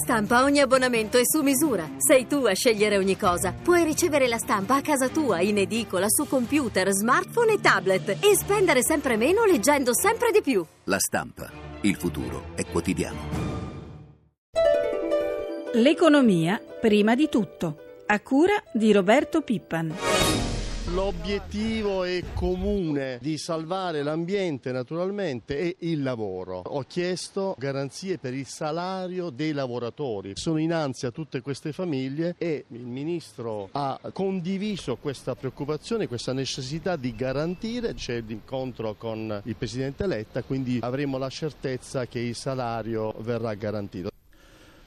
Stampa ogni abbonamento è su misura. Sei tu a scegliere ogni cosa. Puoi ricevere la stampa a casa tua, in edicola, su computer, smartphone e tablet e spendere sempre meno leggendo sempre di più. La stampa. Il futuro è quotidiano. L'economia prima di tutto. A cura di Roberto Pippan. L'obiettivo è comune di salvare l'ambiente naturalmente e il lavoro. Ho chiesto garanzie per il salario dei lavoratori. Sono in ansia tutte queste famiglie e il Ministro ha condiviso questa preoccupazione, questa necessità di garantire. C'è l'incontro con il Presidente Letta, quindi avremo la certezza che il salario verrà garantito.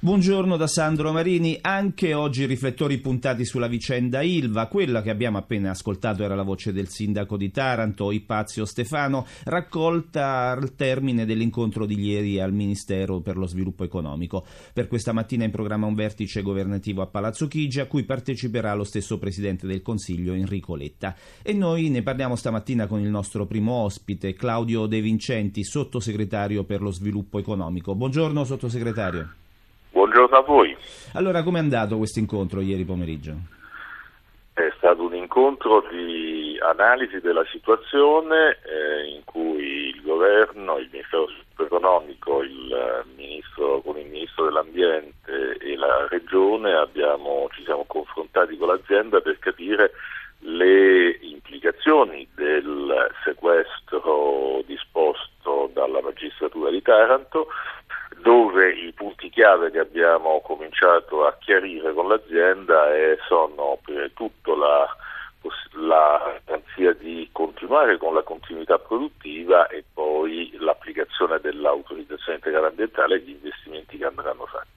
Buongiorno da Sandro Marini, anche oggi riflettori puntati sulla vicenda Ilva, quella che abbiamo appena ascoltato era la voce del sindaco di Taranto, Ipazio Stefano, raccolta al termine dell'incontro di ieri al Ministero per lo Sviluppo Economico. Per questa mattina in programma un vertice governativo a Palazzo Chigi a cui parteciperà lo stesso Presidente del Consiglio Enrico Letta. E noi ne parliamo stamattina con il nostro primo ospite, Claudio De Vincenti, sottosegretario per lo Sviluppo Economico. Buongiorno sottosegretario. Buongiorno a voi. Allora, com'è andato questo incontro ieri pomeriggio? È stato un incontro di analisi della situazione eh, in cui il governo, il Ministero Economico, il eh, ministro, con il Ministro dell'Ambiente e la Regione abbiamo, ci siamo confrontati con l'azienda per capire le implicazioni del sequestro disposto dalla magistratura di Taranto dove i punti chiave che abbiamo cominciato a chiarire con l'azienda è, sono prima di tutto la, la garanzia di continuare con la continuità produttiva e poi l'applicazione dell'autorizzazione integrale ambientale e gli investimenti che andranno fatti.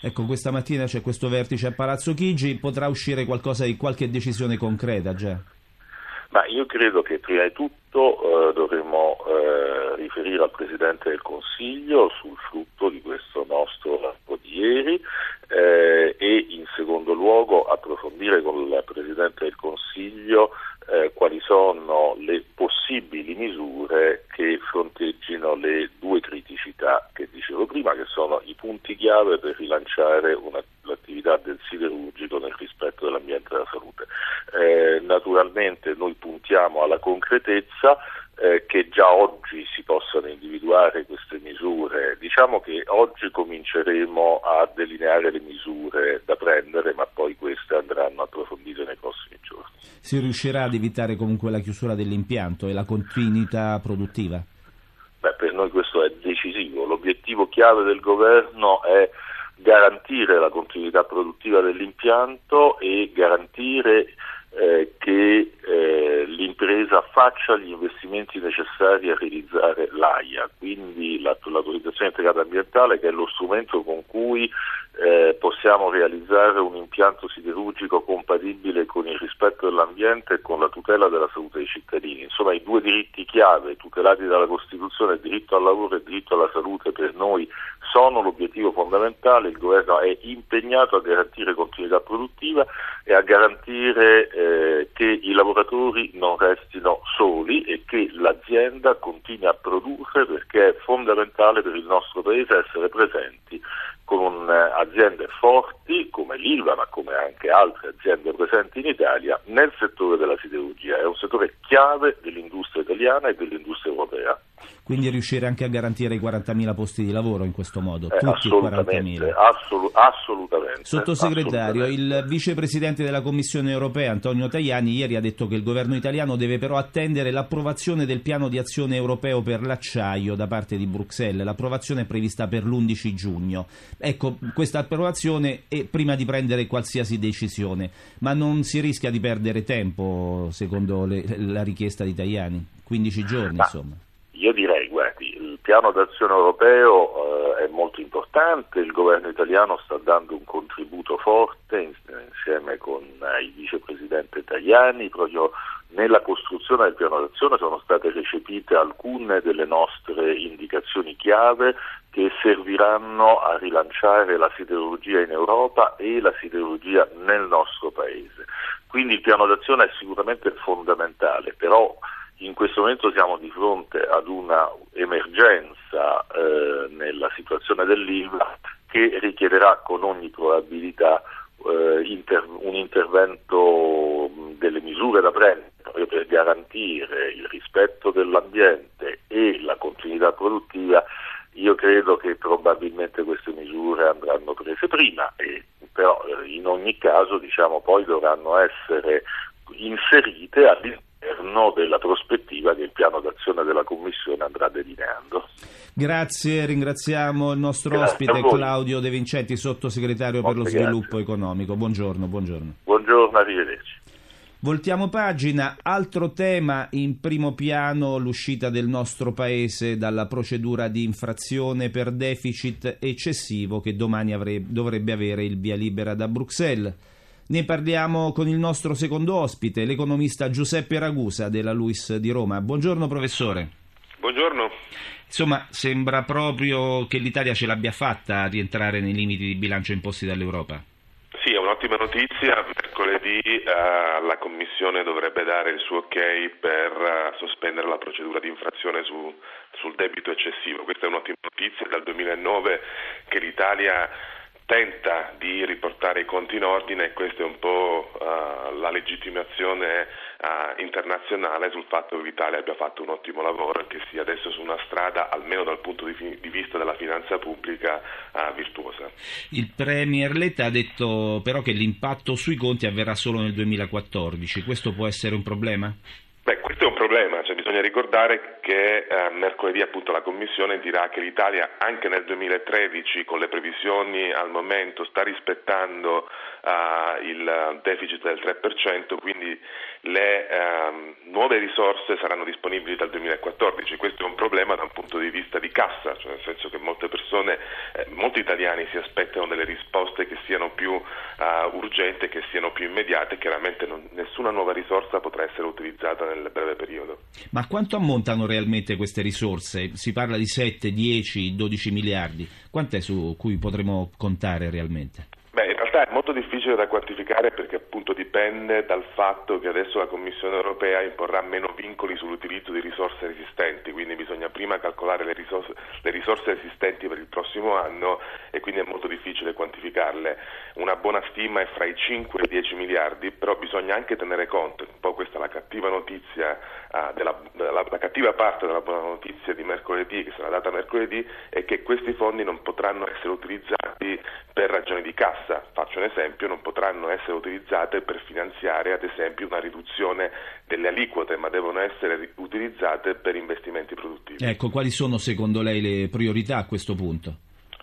Ecco, questa mattina c'è questo vertice a Palazzo Chigi, potrà uscire qualcosa di qualche decisione concreta già? Ma io credo che prima di tutto eh, dovremmo eh, riferire al Presidente del Consiglio sul frutto di questo nostro lavoro di ieri eh, e in secondo luogo approfondire con il Presidente del Consiglio eh, quali sono le possibili misure che fronteggino le due criticità che dicevo prima, che sono i punti chiave per rilanciare una, l'attività del siderurgico nel rispetto dell'ambiente e della salute. Eh, naturalmente noi puntiamo alla concretezza eh, che già oggi si possano individuare. Diciamo che oggi cominceremo a delineare le misure da prendere, ma poi queste andranno approfondite nei prossimi giorni. Si riuscirà ad evitare comunque la chiusura dell'impianto e la continuità produttiva? Beh, per noi questo è decisivo. L'obiettivo chiave del governo è garantire la continuità produttiva dell'impianto e garantire eh, che l'impresa faccia gli investimenti necessari a realizzare l'AIA, quindi l'autorizzazione integrata ambientale che è lo strumento con cui eh, possiamo realizzare un impianto siderurgico compatibile con il rispetto dell'ambiente e con la tutela della salute dei cittadini. Insomma i due diritti chiave tutelati dalla Costituzione, il diritto al lavoro e il diritto alla salute per noi sono l'obiettivo fondamentale, il governo è impegnato a garantire continuità produttiva e a garantire eh, che i lavoratori non restino soli e che l'azienda continui a produrre perché è fondamentale per il nostro Paese essere presenti con eh, aziende forti come l'Ilva ma come anche altre aziende presenti in Italia nel settore della siderurgia. È un settore chiave dell'industria italiana e dell'industria europea. Quindi riuscire anche a garantire i 40.000 posti di lavoro in questo modo, eh, tutti i 40.000. Assolu- assolutamente. Sottosegretario, assolutamente. il vicepresidente della Commissione europea Antonio Tajani ieri ha detto che il governo italiano deve però attendere l'approvazione del piano di azione europeo per l'acciaio da parte di Bruxelles. L'approvazione è prevista per l'11 giugno. Ecco, questa approvazione è prima di prendere qualsiasi decisione, ma non si rischia di perdere tempo secondo le, la richiesta di Tajani? 15 giorni, Ma insomma. Io direi, piano d'azione europeo eh, è molto importante, il governo italiano sta dando un contributo forte in, insieme con eh, il vicepresidente Tajani, proprio nella costruzione del piano d'azione sono state recepite alcune delle nostre indicazioni chiave che serviranno a rilanciare la siderurgia in Europa e la siderurgia nel nostro paese. Quindi il piano d'azione è sicuramente fondamentale, però in questo momento siamo di fronte ad una emergenza eh, nella situazione dell'IVA che richiederà con ogni probabilità eh, inter- un intervento delle misure da prendere per garantire il rispetto dell'ambiente e la continuità produttiva, io credo che probabilmente queste misure andranno prese prima, e, però eh, in ogni caso diciamo, poi dovranno essere inserite all'interno della prospettiva che il piano d'azione della Commissione andrà delineando. Grazie, ringraziamo il nostro Grazie ospite Claudio De Vincenti, sottosegretario per lo Molte sviluppo grazie. economico. Buongiorno, buongiorno. Buongiorno, arrivederci. Voltiamo pagina, altro tema in primo piano, l'uscita del nostro paese dalla procedura di infrazione per deficit eccessivo che domani avre- dovrebbe avere il via libera da Bruxelles. Ne parliamo con il nostro secondo ospite, l'economista Giuseppe Ragusa della LUIS di Roma. Buongiorno professore. Buongiorno. Insomma, sembra proprio che l'Italia ce l'abbia fatta a rientrare nei limiti di bilancio imposti dall'Europa. Sì, è un'ottima notizia. Mercoledì eh, la Commissione dovrebbe dare il suo ok per eh, sospendere la procedura di infrazione su- sul debito eccessivo. Questa è un'ottima notizia. È dal 2009 che l'Italia tenta di riportare i conti in ordine e questa è un po' eh, la legittimazione eh, internazionale sul fatto che l'Italia abbia fatto un ottimo lavoro e che sia adesso su una strada, almeno dal punto di, fi- di vista della finanza pubblica, eh, virtuosa. Il Premier Letta ha detto però che l'impatto sui conti avverrà solo nel 2014. Questo può essere un problema? Beh, questo è un problema, cioè bisogna ricordare che eh, mercoledì appunto la Commissione dirà che l'Italia anche nel 2013 con le previsioni al momento sta rispettando eh, il deficit del 3%, quindi le ehm, nuove risorse saranno disponibili dal 2014. Questo è un problema da un punto di vista di cassa, cioè nel senso che molte persone, eh, molti italiani si aspettano delle risposte che siano più eh, urgenti, che siano più immediate, chiaramente non- nessuna nuova risorsa potrà essere utilizzata nel breve periodo. Ma quanto ammontano realmente queste risorse? Si parla di 7, 10, 12 miliardi. Quant'è su cui potremo contare realmente? Realtà è molto difficile da quantificare perché appunto dipende dal fatto che adesso la Commissione europea imporrà meno vincoli sull'utilizzo di risorse esistenti, quindi bisogna prima calcolare le risorse, le risorse esistenti per il prossimo anno e quindi è molto difficile quantificarle. Una buona stima è fra i 5 e i 10 miliardi, però bisogna anche tenere conto, un po' questa è la cattiva notizia, ah, della, della- la cattiva parte della buona notizia di mercoledì, che sarà data mercoledì, è che questi fondi non potranno essere utilizzati per ragioni di cassa. Faccio un esempio, non potranno essere utilizzate per finanziare ad esempio una riduzione delle aliquote, ma devono essere utilizzate per investimenti produttivi. Ecco, quali sono secondo lei le priorità a questo punto?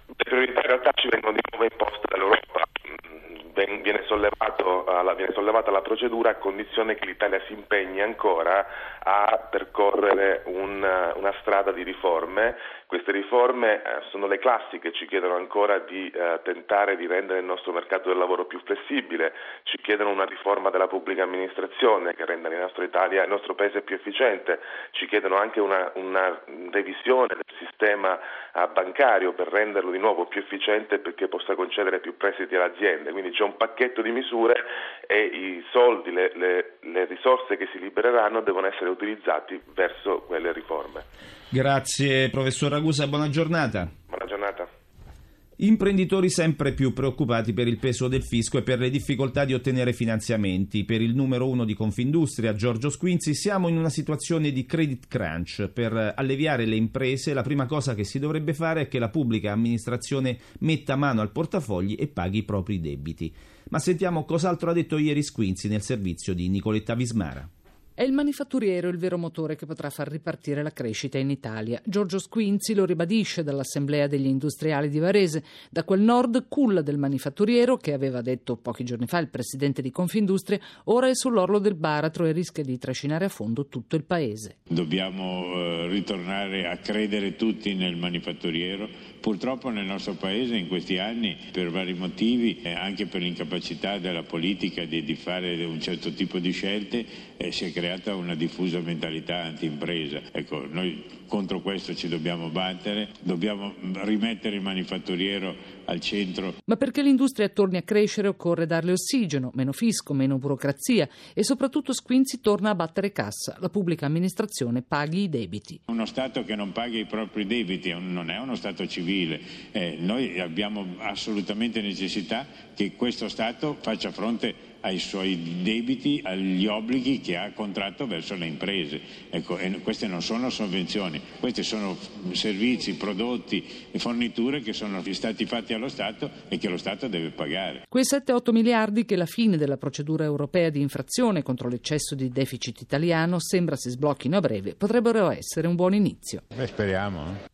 Le priorità in realtà ci vengono di nuovo imposte dall'Europa. Mm, Viene, sollevato, eh, la- viene sollevata la procedura a condizione che l'Italia si impegni ancora a percorrere un- una strada di riforme. Queste riforme eh, sono le classiche, ci chiedono ancora di eh, tentare di rendere il nostro mercato del lavoro più flessibile, ci chiedono una riforma della pubblica amministrazione che renda il nostro, Italia, il nostro paese più efficiente, ci chiedono anche una, una revisione del sistema eh, bancario per renderlo di nuovo più efficiente perché possa concedere più prestiti alle aziende. Quindi c'è un pacchetto di misure e i soldi, le, le- le risorse che si libereranno devono essere utilizzati verso quelle riforme. Grazie professor Ragusa, buona giornata. Buona giornata. Imprenditori sempre più preoccupati per il peso del fisco e per le difficoltà di ottenere finanziamenti. Per il numero uno di Confindustria, Giorgio Squinzi, siamo in una situazione di credit crunch. Per alleviare le imprese, la prima cosa che si dovrebbe fare è che la pubblica amministrazione metta mano al portafogli e paghi i propri debiti. Ma sentiamo cos'altro ha detto ieri Squinzi nel servizio di Nicoletta Vismara. È il manifatturiero il vero motore che potrà far ripartire la crescita in Italia. Giorgio Squinzi lo ribadisce dall'Assemblea degli Industriali di Varese, da quel nord culla del manifatturiero che aveva detto pochi giorni fa il presidente di Confindustria, ora è sull'orlo del baratro e rischia di trascinare a fondo tutto il paese. Dobbiamo eh, ritornare a credere tutti nel manifatturiero. Purtroppo nel nostro paese in questi anni, per vari motivi, e anche per l'incapacità della politica di, fare un certo tipo di scelte, eh, si è creata una diffusa mentalità anti-impresa. Ecco, noi contro questo ci dobbiamo battere, dobbiamo rimettere il manifatturiero al centro. Ma perché l'industria torni a crescere occorre darle ossigeno, meno fisco, meno burocrazia e soprattutto Squinzi torna a battere cassa. La pubblica amministrazione paghi i debiti. Uno Stato che non paga i propri debiti non è uno Stato civile. Eh, noi abbiamo assolutamente necessità che questo Stato faccia fronte ai suoi debiti, agli obblighi che ha contratto verso le imprese. Ecco, queste non sono sovvenzioni, questi sono servizi, prodotti e forniture che sono stati fatti allo Stato e che lo Stato deve pagare. Quei 7-8 miliardi che la fine della procedura europea di infrazione contro l'eccesso di deficit italiano sembra si sblocchino a breve potrebbero essere un buon inizio. Beh, speriamo. Eh?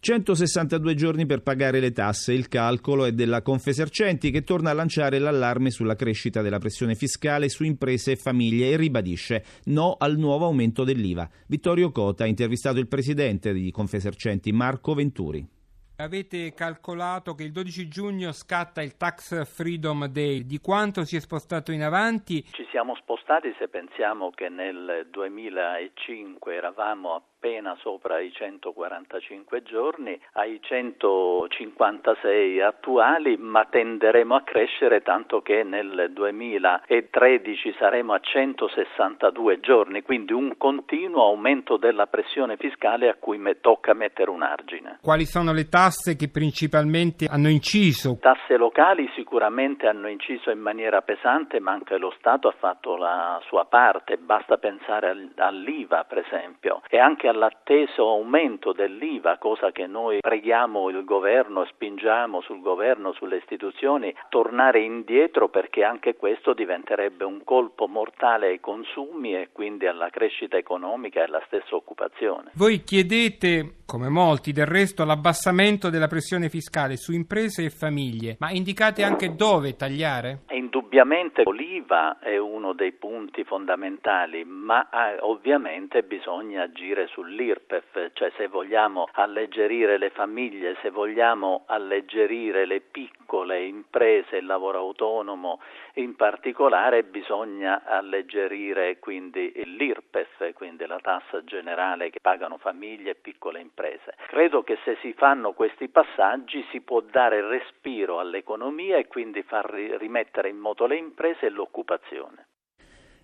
162 giorni per pagare le tasse. Il calcolo è della Confesercenti che torna a lanciare l'allarme sulla crescita della pressione fiscale su imprese e famiglie e ribadisce no al nuovo aumento dell'IVA. Vittorio Cota ha intervistato il presidente di Confesercenti, Marco Venturi. Avete calcolato che il 12 giugno scatta il Tax Freedom Day. Di quanto si è spostato in avanti? Ci siamo spostati se pensiamo che nel 2005 eravamo a appena sopra i 145 giorni ai 156 attuali, ma tenderemo a crescere tanto che nel 2013 saremo a 162 giorni, quindi un continuo aumento della pressione fiscale a cui me tocca mettere un argine. Quali sono le tasse che principalmente hanno inciso? Tasse locali sicuramente hanno inciso in maniera pesante, ma anche lo Stato ha fatto la sua parte, basta pensare all'IVA per esempio e anche all'atteso aumento dell'IVA, cosa che noi preghiamo il governo spingiamo sul governo, sulle istituzioni, tornare indietro perché anche questo diventerebbe un colpo mortale ai consumi e quindi alla crescita economica e alla stessa occupazione. Voi chiedete, come molti del resto, l'abbassamento della pressione fiscale su imprese e famiglie, ma indicate anche dove tagliare? Indubbiamente l'IVA è uno dei punti fondamentali, ma eh, ovviamente bisogna agire sull'IRPEF, cioè se vogliamo alleggerire le famiglie, se vogliamo alleggerire le piccole imprese, il lavoro autonomo in particolare, bisogna alleggerire quindi l'IRPEF, quindi la tassa generale che pagano famiglie e piccole imprese. Credo che se si fanno questi passaggi si può dare respiro all'economia e quindi far rimettere in moto le imprese e l'occupazione.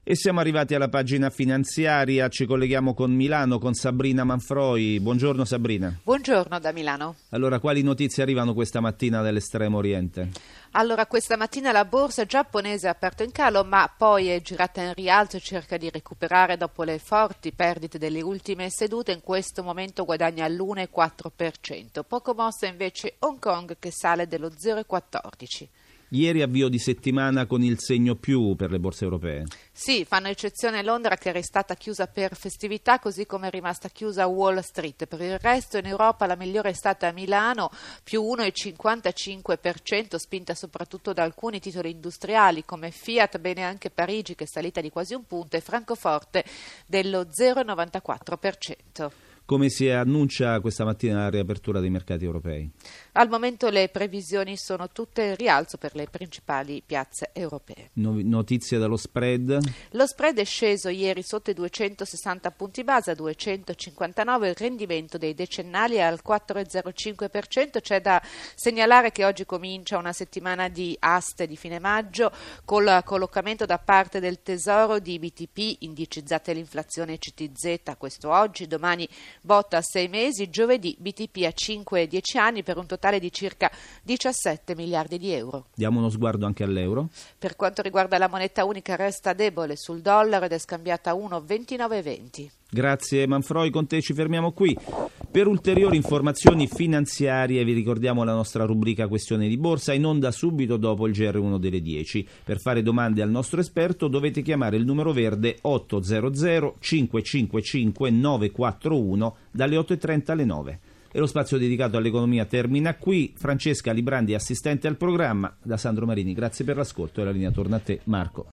E siamo arrivati alla pagina finanziaria, ci colleghiamo con Milano, con Sabrina Manfroi. Buongiorno Sabrina. Buongiorno da Milano. Allora, quali notizie arrivano questa mattina dall'estremo oriente? Allora, questa mattina la borsa giapponese ha aperto in calo, ma poi è girata in rialzo e cerca di recuperare dopo le forti perdite delle ultime sedute. In questo momento guadagna l'1,4%. Poco mossa invece Hong Kong che sale dello 0,14%. Ieri avvio di settimana con il segno più per le borse europee. Sì, fanno eccezione Londra che è restata chiusa per festività, così come è rimasta chiusa Wall Street. Per il resto in Europa la migliore è stata Milano, più 1,55%, spinta soprattutto da alcuni titoli industriali come Fiat, bene anche Parigi che è salita di quasi un punto e Francoforte dello 0,94%. Come si annuncia questa mattina la riapertura dei mercati europei? Al momento le previsioni sono tutte in rialzo per le principali piazze europee. No, notizie dallo spread? Lo spread è sceso ieri sotto i 260 punti base a 259, il rendimento dei decennali è al 4,05%. C'è da segnalare che oggi comincia una settimana di aste di fine maggio col collocamento da parte del Tesoro di BTP indicizzate l'inflazione CTZ, questo oggi, domani botta a 6 mesi, giovedì BTP a 5 e 10 anni per un totale di circa 17 miliardi di euro. Diamo uno sguardo anche all'euro. Per quanto riguarda la moneta unica resta debole sul dollaro ed è scambiata a 1,2920. Grazie Manfroi, con te ci fermiamo qui. Per ulteriori informazioni finanziarie vi ricordiamo la nostra rubrica Questione di Borsa in onda subito dopo il GR1 delle 10. Per fare domande al nostro esperto dovete chiamare il numero verde 800 555 941 dalle 8.30 alle 9. E lo spazio dedicato all'economia termina qui. Francesca Librandi, assistente al programma, da Sandro Marini. Grazie per l'ascolto e la linea torna a te, Marco.